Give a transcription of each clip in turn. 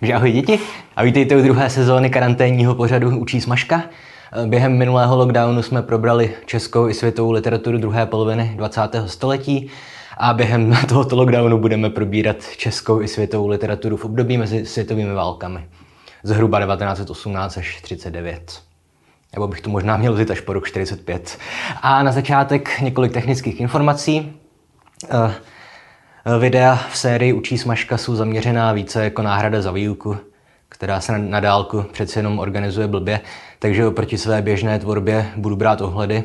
Takže ahoj děti a vítejte u druhé sezóny karanténního pořadu Učí smažka. Během minulého lockdownu jsme probrali českou i světovou literaturu druhé poloviny 20. století a během tohoto lockdownu budeme probírat českou i světovou literaturu v období mezi světovými válkami. Zhruba 1918 až 39. Nebo bych to možná měl vzít až po rok 45. A na začátek několik technických informací. Videa v sérii Učí smažka jsou zaměřená více jako náhrada za výuku, která se na dálku přeci jenom organizuje blbě, takže oproti své běžné tvorbě budu brát ohledy,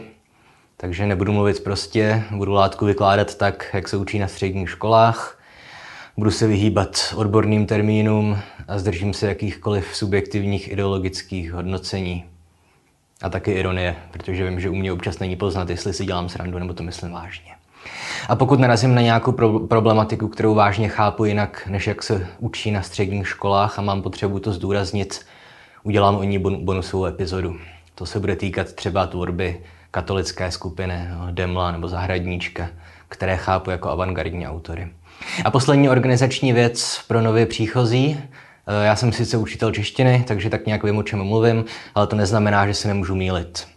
takže nebudu mluvit prostě, budu látku vykládat tak, jak se učí na středních školách, budu se vyhýbat odborným termínům a zdržím se jakýchkoliv subjektivních ideologických hodnocení. A taky ironie, protože vím, že u mě občas není poznat, jestli si dělám srandu nebo to myslím vážně. A pokud narazím na nějakou pro- problematiku, kterou vážně chápu jinak, než jak se učí na středních školách a mám potřebu to zdůraznit, udělám o ní bon- bonusovou epizodu. To se bude týkat třeba tvorby katolické skupiny no, Demla nebo Zahradníčka, které chápu jako avantgardní autory. A poslední organizační věc pro nově příchozí. Eh, já jsem sice učitel češtiny, takže tak nějak vím, o čem mluvím, ale to neznamená, že se nemůžu mílit.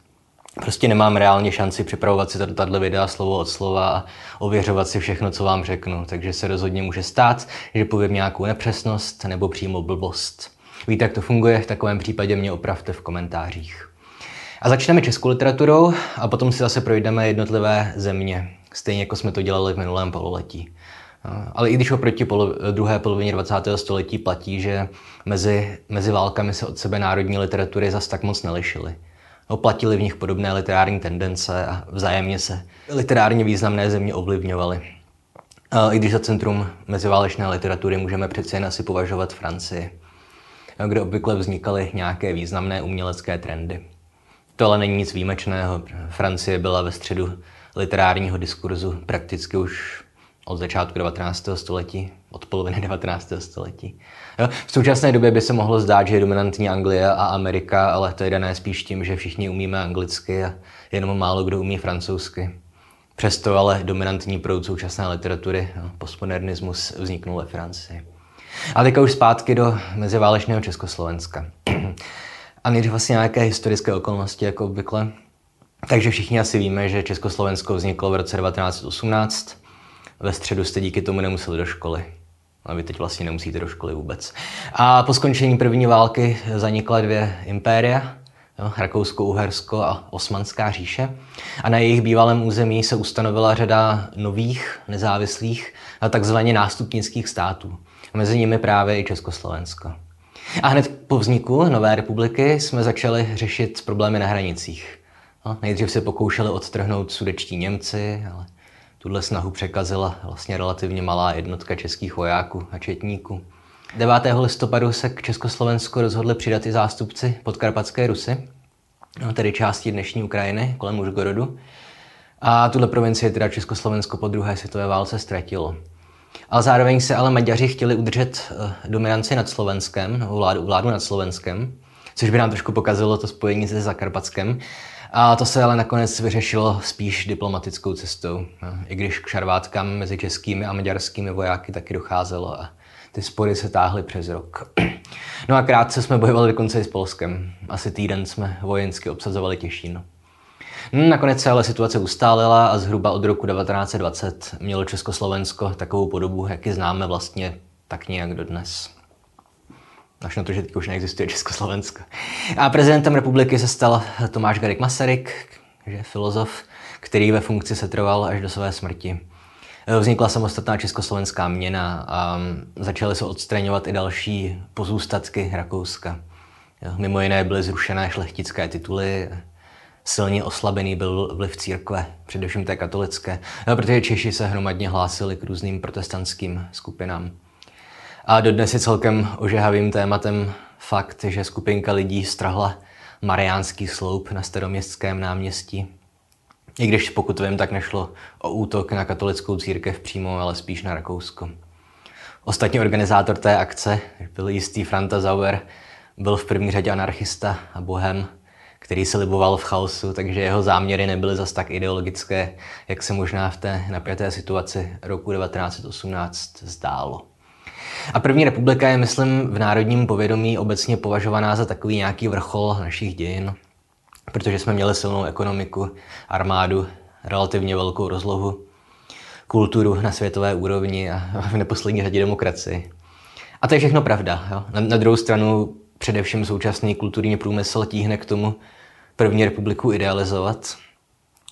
Prostě nemám reálně šanci připravovat si tato videa slovo od slova a ověřovat si všechno, co vám řeknu. Takže se rozhodně může stát, že povím nějakou nepřesnost nebo přímo blbost. Víte, jak to funguje? V takovém případě mě opravte v komentářích. A začneme českou literaturou a potom si zase projdeme jednotlivé země, stejně jako jsme to dělali v minulém pololetí. Ale i když oproti polo, druhé polovině 20. století platí, že mezi, mezi válkami se od sebe národní literatury zas tak moc nelišily. Oplatili v nich podobné literární tendence a vzájemně se literárně významné země ovlivňovaly. I když za centrum meziválečné literatury můžeme přece jen asi považovat Francii, kde obvykle vznikaly nějaké významné umělecké trendy. To ale není nic výjimečného. Francie byla ve středu literárního diskurzu prakticky už od začátku 19. století, od poloviny 19. století. Jo? V současné době by se mohlo zdát, že je dominantní Anglie a Amerika, ale to je dané spíš tím, že všichni umíme anglicky a jenom málo kdo umí francouzsky. Přesto ale dominantní proud současné literatury, no, postmodernismus, vzniknul ve Francii. A teďka už zpátky do meziválečného Československa. A nejdřív vlastně nějaké historické okolnosti, jako obvykle. Takže všichni asi víme, že Československo vzniklo v roce 1918. Ve středu jste díky tomu nemuseli do školy. A vy teď vlastně nemusíte do školy vůbec. A po skončení první války zanikla dvě impéria, Rakousko-Uhersko a Osmanská říše. A na jejich bývalém území se ustanovila řada nových, nezávislých a takzvaně nástupnických států. A mezi nimi právě i Československo. A hned po vzniku Nové republiky jsme začali řešit problémy na hranicích. No, nejdřív se pokoušeli odtrhnout sudečtí Němci, ale tuhle snahu překazila vlastně relativně malá jednotka českých vojáků a četníků. 9. listopadu se k Československu rozhodli přidat i zástupci podkarpatské Rusy, no, tedy části dnešní Ukrajiny kolem Užgorodu. A tuhle provincii teda Československo po druhé světové válce ztratilo. Ale zároveň se ale Maďaři chtěli udržet eh, dominanci nad Slovenskem, nebo vládu, vládu nad Slovenskem, což by nám trošku pokazilo to spojení se Zakarpatskem. A to se ale nakonec vyřešilo spíš diplomatickou cestou, no, i když k šarvátkám mezi českými a maďarskými vojáky taky docházelo a ty spory se táhly přes rok. No a krátce jsme bojovali dokonce i s Polskem. Asi týden jsme vojensky obsazovali Těšín. No, nakonec se ale situace ustálila a zhruba od roku 1920 mělo Československo takovou podobu, jak ji známe vlastně tak nějak dodnes. Až na to, že teď už neexistuje Československo. A prezidentem republiky se stal Tomáš Garik Masaryk, že filozof, který ve funkci se trval až do své smrti. Vznikla samostatná československá měna a začaly se odstraňovat i další pozůstatky Rakouska. Mimo jiné byly zrušené šlechtické tituly, silně oslabený byl vliv církve, především té katolické, protože Češi se hromadně hlásili k různým protestantským skupinám. A dodnes je celkem ožehavým tématem fakt, že skupinka lidí strahla Mariánský sloup na staroměstském náměstí. I když pokud vím, tak nešlo o útok na katolickou církev přímo, ale spíš na Rakousko. Ostatní organizátor té akce byl jistý Franta Zauer, byl v první řadě anarchista a bohem, který se liboval v chaosu, takže jeho záměry nebyly zas tak ideologické, jak se možná v té napjaté situaci roku 1918 zdálo. A první republika je, myslím, v národním povědomí obecně považovaná za takový nějaký vrchol našich dějin, protože jsme měli silnou ekonomiku, armádu, relativně velkou rozlohu, kulturu na světové úrovni a v neposlední řadě demokracii. A to je všechno pravda. Jo? Na, na druhou stranu především současný kulturní průmysl tíhne k tomu první republiku idealizovat,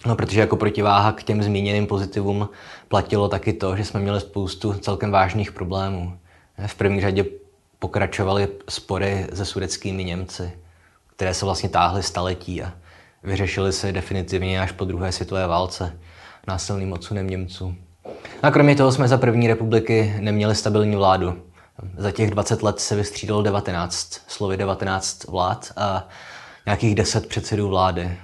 No, protože jako protiváha k těm zmíněným pozitivům platilo taky to, že jsme měli spoustu celkem vážných problémů. V první řadě pokračovaly spory se sudeckými Němci, které se vlastně táhly staletí a vyřešily se definitivně až po druhé světové válce násilným odsunem Němců. A kromě toho jsme za první republiky neměli stabilní vládu. Za těch 20 let se vystřídalo 19, slovy 19 vlád a nějakých 10 předsedů vlády.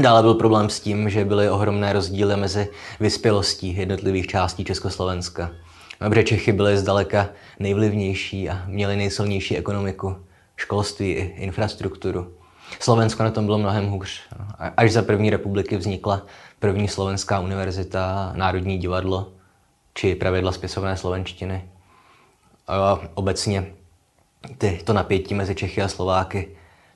Dále byl problém s tím, že byly ohromné rozdíly mezi vyspělostí jednotlivých částí Československa. Protože Čechy byly zdaleka nejvlivnější a měly nejsilnější ekonomiku, školství i infrastrukturu. Slovensko na tom bylo mnohem hůř. Až za první republiky vznikla první slovenská univerzita, Národní divadlo či pravidla spisovné slovenštiny. A obecně ty, to napětí mezi Čechy a Slováky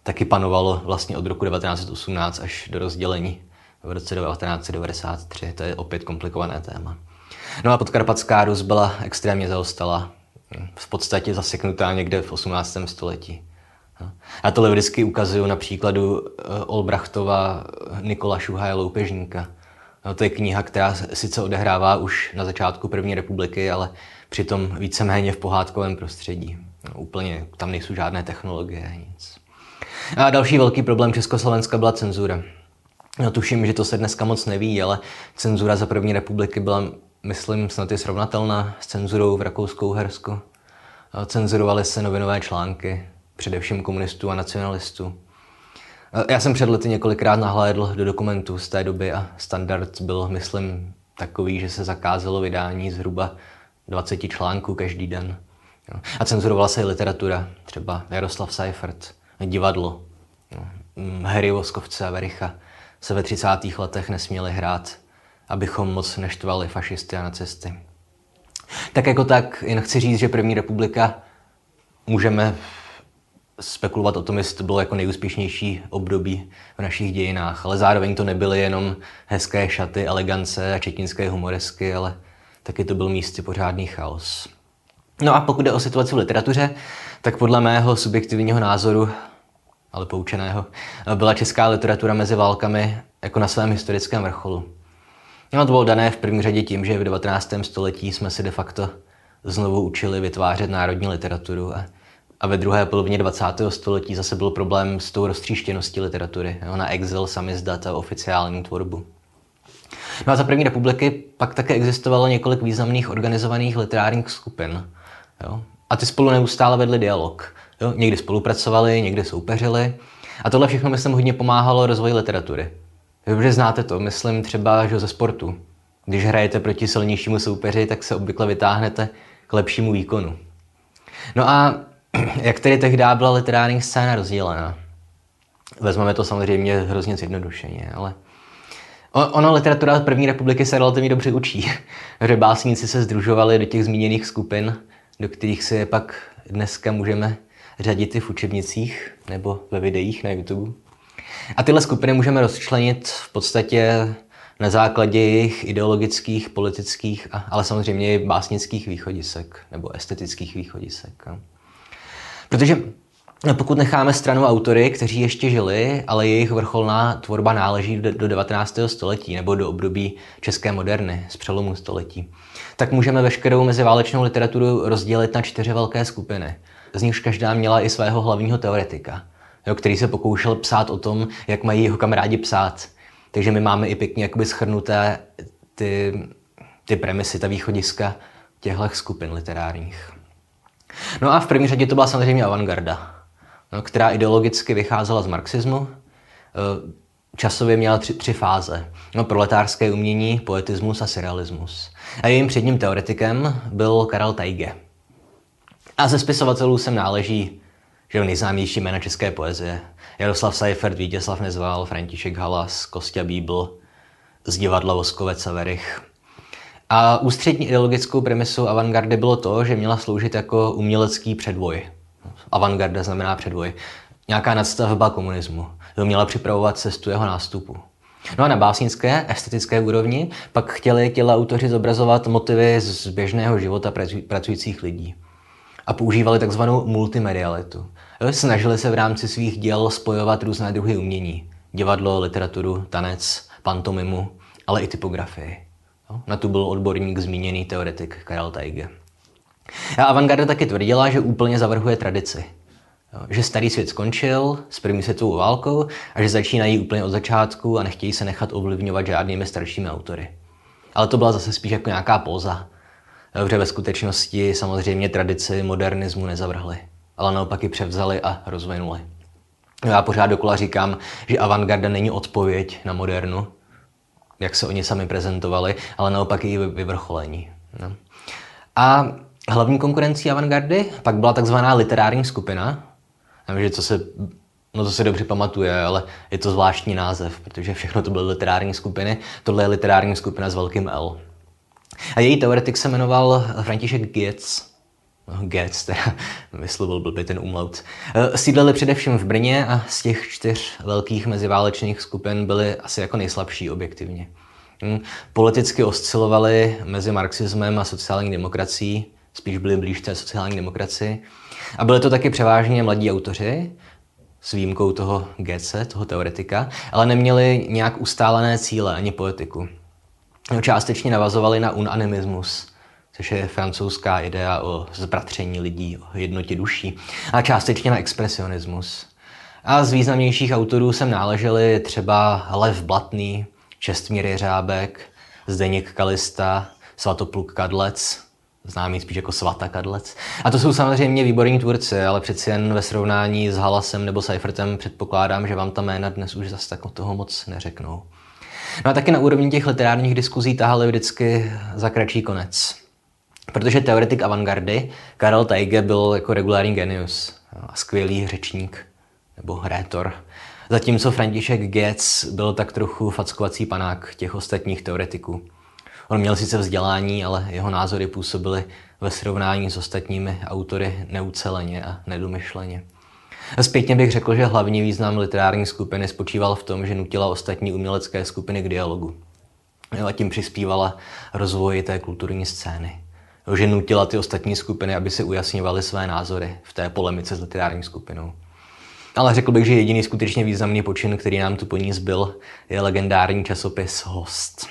taky panovalo vlastně od roku 1918 až do rozdělení v roce 1993. To je opět komplikované téma. No a podkarpatská Rus byla extrémně zaostala, v podstatě zaseknutá někde v 18. století. A tohle vždycky ukazuju na příkladu eh, Olbrachtova Nikola Šuhaje Loupežníka. No, to je kniha, která sice odehrává už na začátku první republiky, ale přitom víceméně v pohádkovém prostředí. No, úplně tam nejsou žádné technologie, nic. A další velký problém Československa byla cenzura. No, tuším, že to se dneska moc neví, ale cenzura za první republiky byla, myslím, snad i srovnatelná s cenzurou v Rakouskou-Hersku. Cenzurovaly se novinové články, především komunistů a nacionalistů. Já jsem před lety několikrát nahlédl do dokumentů z té doby a standard byl, myslím, takový, že se zakázalo vydání zhruba 20 článků každý den. A cenzurovala se i literatura, třeba Jaroslav Seifert, divadlo. Harry Voskovce a Vericha se ve 30. letech nesměli hrát, abychom moc neštvali fašisty a nacisty. Tak jako tak, jen chci říct, že první republika můžeme spekulovat o tom, jestli to bylo jako nejúspěšnější období v našich dějinách, ale zároveň to nebyly jenom hezké šaty, elegance a četinské humoresky, ale taky to byl místy pořádný chaos. No a pokud jde o situaci v literatuře, tak podle mého subjektivního názoru, ale poučeného, byla česká literatura mezi válkami jako na svém historickém vrcholu. No to bylo dané v první řadě tím, že v 19. století jsme si de facto znovu učili vytvářet národní literaturu a a ve druhé polovině 20. století zase byl problém s tou roztříštěností literatury, jo, na exil, samizdat a oficiální tvorbu. No a za první republiky pak také existovalo několik významných organizovaných literárních skupin. Jo. A ty spolu neustále vedli dialog. Jo. Někdy spolupracovali, někdy soupeřili. A tohle všechno, myslím, hodně pomáhalo rozvoji literatury. Dobře znáte to, myslím třeba že ze sportu. Když hrajete proti silnějšímu soupeři, tak se obvykle vytáhnete k lepšímu výkonu. No a jak tedy tehdy byla literární scéna rozdělená? Vezmeme to samozřejmě hrozně zjednodušeně, ale Ono literatura první republiky se relativně dobře učí. Že básníci se združovali do těch zmíněných skupin, do kterých si je pak dneska můžeme řadit i v učebnicích nebo ve videích na YouTube. A tyhle skupiny můžeme rozčlenit v podstatě na základě jejich ideologických, politických, ale samozřejmě i básnických východisek nebo estetických východisek. Protože pokud necháme stranu autory, kteří ještě žili, ale jejich vrcholná tvorba náleží do 19. století nebo do období české moderny z přelomu století, tak můžeme veškerou meziválečnou literaturu rozdělit na čtyři velké skupiny. Z nichž každá měla i svého hlavního teoretika, jo, který se pokoušel psát o tom, jak mají jeho kamarádi psát. Takže my máme i pěkně jakoby schrnuté ty, ty premisy, ta východiska těchto skupin literárních. No a v první řadě to byla samozřejmě avantgarda, no, která ideologicky vycházela z marxismu. Eh, časově měla tři, tři fáze. No, proletářské umění, poetismus a surrealismus. A jejím předním teoretikem byl Karel Teige. A ze spisovatelů sem náleží že nejznámější jména české poezie. Jaroslav Seifert, Vítězslav Nezval, František Halas, Kostya Bíbl, z divadla Voskovec a Verich. A ústřední ideologickou premisou avantgardy bylo to, že měla sloužit jako umělecký předvoj. Avantgarda znamená předvoj. Nějaká nadstavba komunismu. To měla připravovat cestu jeho nástupu. No a na básnické, estetické úrovni pak chtěli těla autoři zobrazovat motivy z běžného života pracujících lidí. A používali takzvanou multimedialitu. Snažili se v rámci svých děl spojovat různé druhy umění. Divadlo, literaturu, tanec, pantomimu, ale i typografii. Na tu byl odborník zmíněný teoretik Karel Teige. A avantgarda taky tvrdila, že úplně zavrhuje tradici. Že starý svět skončil s první světovou válkou a že začínají úplně od začátku a nechtějí se nechat ovlivňovat žádnými staršími autory. Ale to byla zase spíš jako nějaká póza. Dobře, ve skutečnosti samozřejmě tradici modernismu nezavrhli, ale naopak ji převzali a rozvinuli. Já pořád dokola říkám, že avantgarda není odpověď na modernu, jak se oni sami prezentovali, ale naopak její vyvrcholení. No. A hlavní konkurencí avantgardy pak byla takzvaná literární skupina. Nevím, že co se, no to se dobře pamatuje, ale je to zvláštní název, protože všechno to byly literární skupiny. Tohle je literární skupina s velkým L. A její teoretik se jmenoval František Gietz. No, Getz, teda vyslovil blbý ten umlaut. Eh, sídleli především v Brně a z těch čtyř velkých meziválečných skupin byly asi jako nejslabší objektivně. Hm, politicky oscilovali mezi marxismem a sociální demokracií, spíš byli blíž té sociální demokracii. A byly to taky převážně mladí autoři, s výjimkou toho Goethe, toho teoretika, ale neměli nějak ustálené cíle ani poetiku. Částečně navazovali na unanimismus, což je francouzská idea o zbratření lidí, o jednotě duší, a částečně na expresionismus. A z významnějších autorů sem náleželi třeba Lev Blatný, Čestmír Jeřábek, Zdeněk Kalista, Svatopluk Kadlec, známý spíš jako Svata Kadlec. A to jsou samozřejmě výborní tvůrci, ale přeci jen ve srovnání s Halasem nebo Seifertem předpokládám, že vám ta jména dnes už zase tak toho moc neřeknou. No a taky na úrovni těch literárních diskuzí tahali vždycky za kratší konec. Protože teoretik avantgardy Karel Teige byl jako regulární genius a skvělý řečník nebo rétor. Zatímco František Goetz byl tak trochu fackovací panák těch ostatních teoretiků. On měl sice vzdělání, ale jeho názory působily ve srovnání s ostatními autory neuceleně a nedomyšleně. Zpětně bych řekl, že hlavní význam literární skupiny spočíval v tom, že nutila ostatní umělecké skupiny k dialogu. A tím přispívala rozvoji té kulturní scény. Že nutila ty ostatní skupiny, aby si ujasňovaly své názory v té polemice s literární skupinou. Ale řekl bych, že jediný skutečně významný počin, který nám tu po ní zbyl, je legendární časopis Host.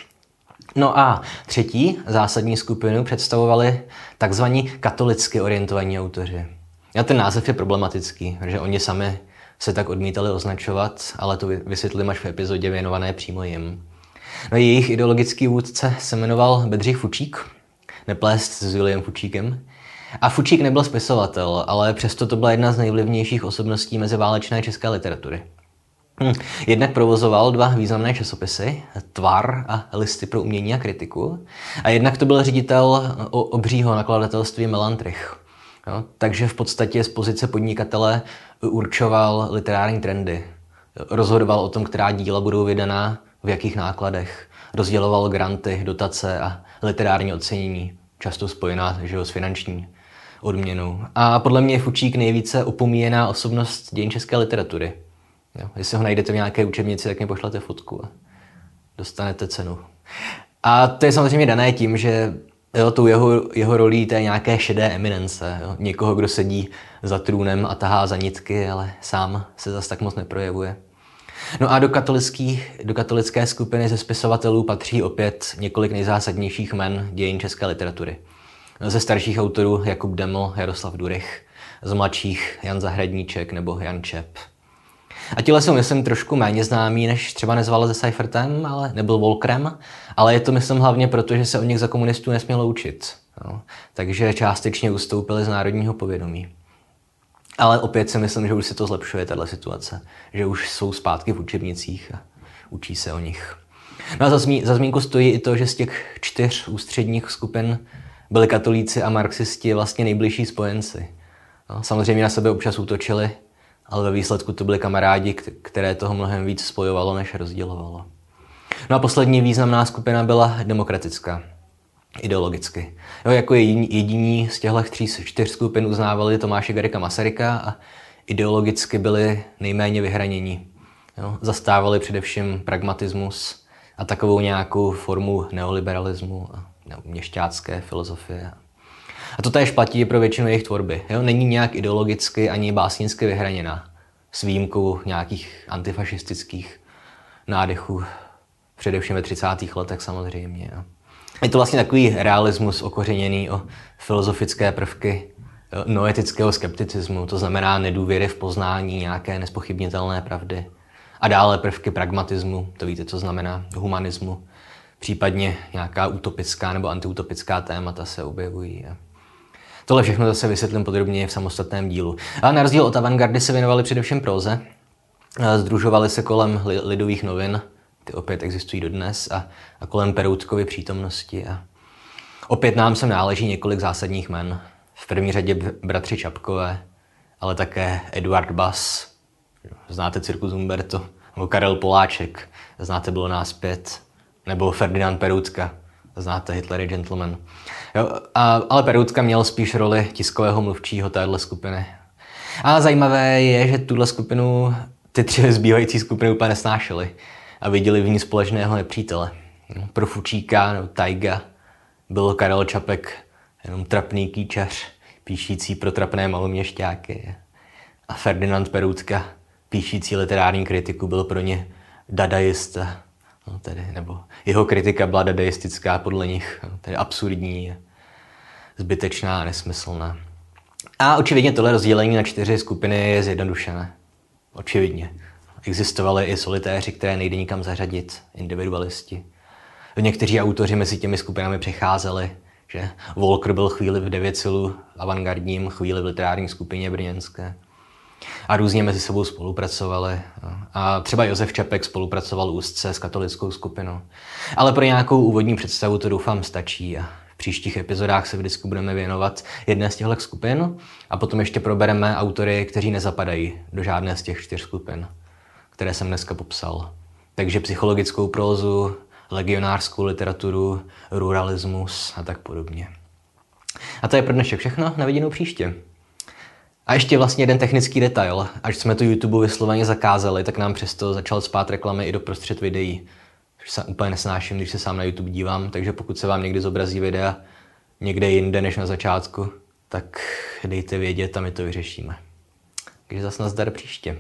No a třetí zásadní skupinu představovali takzvaní katolicky orientovaní autoři. A ten název je problematický, protože oni sami se tak odmítali označovat, ale to vysvětlím až v epizodě věnované přímo jim. No jejich ideologický vůdce se jmenoval Bedřich Fučík, neplést s William Fučíkem. A Fučík nebyl spisovatel, ale přesto to byla jedna z nejvlivnějších osobností meziválečné české literatury. Hm. Jednak provozoval dva významné časopisy, Tvar a Listy pro umění a kritiku. A jednak to byl ředitel obřího nakladatelství Melantrich. Jo, takže v podstatě z pozice podnikatele určoval literární trendy. Rozhodoval o tom, která díla budou vydaná, v jakých nákladech. Rozděloval granty, dotace a literární ocenění, často spojená že jo, s finanční odměnou. A podle mě je Fučík nejvíce opomíjená osobnost dějin české literatury. Jo, jestli ho najdete v nějaké učebnici, tak mi pošlete fotku a dostanete cenu. A to je samozřejmě dané tím, že jo, tou jeho, jeho rolí té nějaké šedé eminence. Jo. Někoho, kdo sedí za trůnem a tahá za nitky, ale sám se zas tak moc neprojevuje. No a do, do katolické skupiny ze spisovatelů patří opět několik nejzásadnějších men dějin české literatury. Ze starších autorů Jakub Deml, Jaroslav Durich, z mladších Jan Zahradníček nebo Jan Čep. A tihle jsou, myslím, trošku méně známí, než třeba nezvala se Seifertem, ale nebyl Volkrem, ale je to, myslím, hlavně proto, že se o nich za komunistů nesmělo učit. No. Takže částečně ustoupili z národního povědomí. Ale opět si myslím, že už se to zlepšuje, tato situace. Že už jsou zpátky v učebnicích a učí se o nich. No a za, zmí, za zmínku stojí i to, že z těch čtyř ústředních skupin byli katolíci a marxisti vlastně nejbližší spojenci. No, samozřejmě na sebe občas útočili, ale ve výsledku to byli kamarádi, které toho mnohem víc spojovalo, než rozdělovalo. No a poslední významná skupina byla demokratická. ideologicky. Jo, jako jediní, z těchto tří, čtyř skupin uznávali Tomáše Garika Masaryka a ideologicky byli nejméně vyhranění. Jo, zastávali především pragmatismus a takovou nějakou formu neoliberalismu a měšťácké filozofie. A to též platí pro většinu jejich tvorby. Jo? Není nějak ideologicky ani básnicky vyhraněná. S výjimkou nějakých antifašistických nádechů, především ve 30. letech samozřejmě. Jo? Je to vlastně takový realismus okořeněný o filozofické prvky noetického skepticismu, to znamená nedůvěry v poznání nějaké nespochybnitelné pravdy. A dále prvky pragmatismu, to víte, co znamená humanismu. Případně nějaká utopická nebo antiutopická témata se objevují. Tohle všechno zase vysvětlím podrobněji v samostatném dílu. A na rozdíl od avantgardy se věnovali především proze. Združovali se kolem lidových novin, ty opět existují dodnes, a, a kolem Peroutkovy přítomnosti. A opět nám sem náleží několik zásadních men. V první řadě bratři Čapkové, ale také Eduard Bass, znáte Cirkus Umberto, nebo Karel Poláček, znáte Bylo nás pět, nebo Ferdinand Peroutka, znáte Hitler je gentleman. Jo, a, ale Peroutka měl spíš roli tiskového mluvčího téhle skupiny. A zajímavé je, že tuhle skupinu ty tři zbývající skupiny úplně nesnášely a viděli v ní společného nepřítele. Pro Fučíka nebo Taiga byl Karel Čapek jenom trapný kýčař, píšící pro trapné maloměšťáky. A Ferdinand Peroutka, píšící literární kritiku, byl pro ně dadaista, tedy, nebo jeho kritika byla dadaistická podle nich, no, tedy absurdní, zbytečná a nesmyslná. A očividně tohle rozdělení na čtyři skupiny je zjednodušené. Očividně. Existovaly i solitéři, které nejde nikam zařadit, individualisti. Někteří autoři mezi těmi skupinami přecházeli, že Volker byl chvíli v Devěcilu avantgardním, chvíli v literární skupině brněnské. A různě mezi sebou spolupracovali. A třeba Josef Čepek spolupracoval úzce s katolickou skupinou. Ale pro nějakou úvodní představu to doufám stačí. A v příštích epizodách se vždycky budeme věnovat jedné z těchto skupin a potom ještě probereme autory, kteří nezapadají do žádné z těch čtyř skupin které jsem dneska popsal. Takže psychologickou prózu, legionářskou literaturu, ruralismus a tak podobně. A to je pro dnešek všechno, na viděnou příště. A ještě vlastně jeden technický detail. Až jsme to YouTube vysloveně zakázali, tak nám přesto začal spát reklamy i do prostřed videí. Což se úplně nesnáším, když se sám na YouTube dívám, takže pokud se vám někdy zobrazí videa někde jinde než na začátku, tak dejte vědět a my to vyřešíme. Takže zase nazdar příště.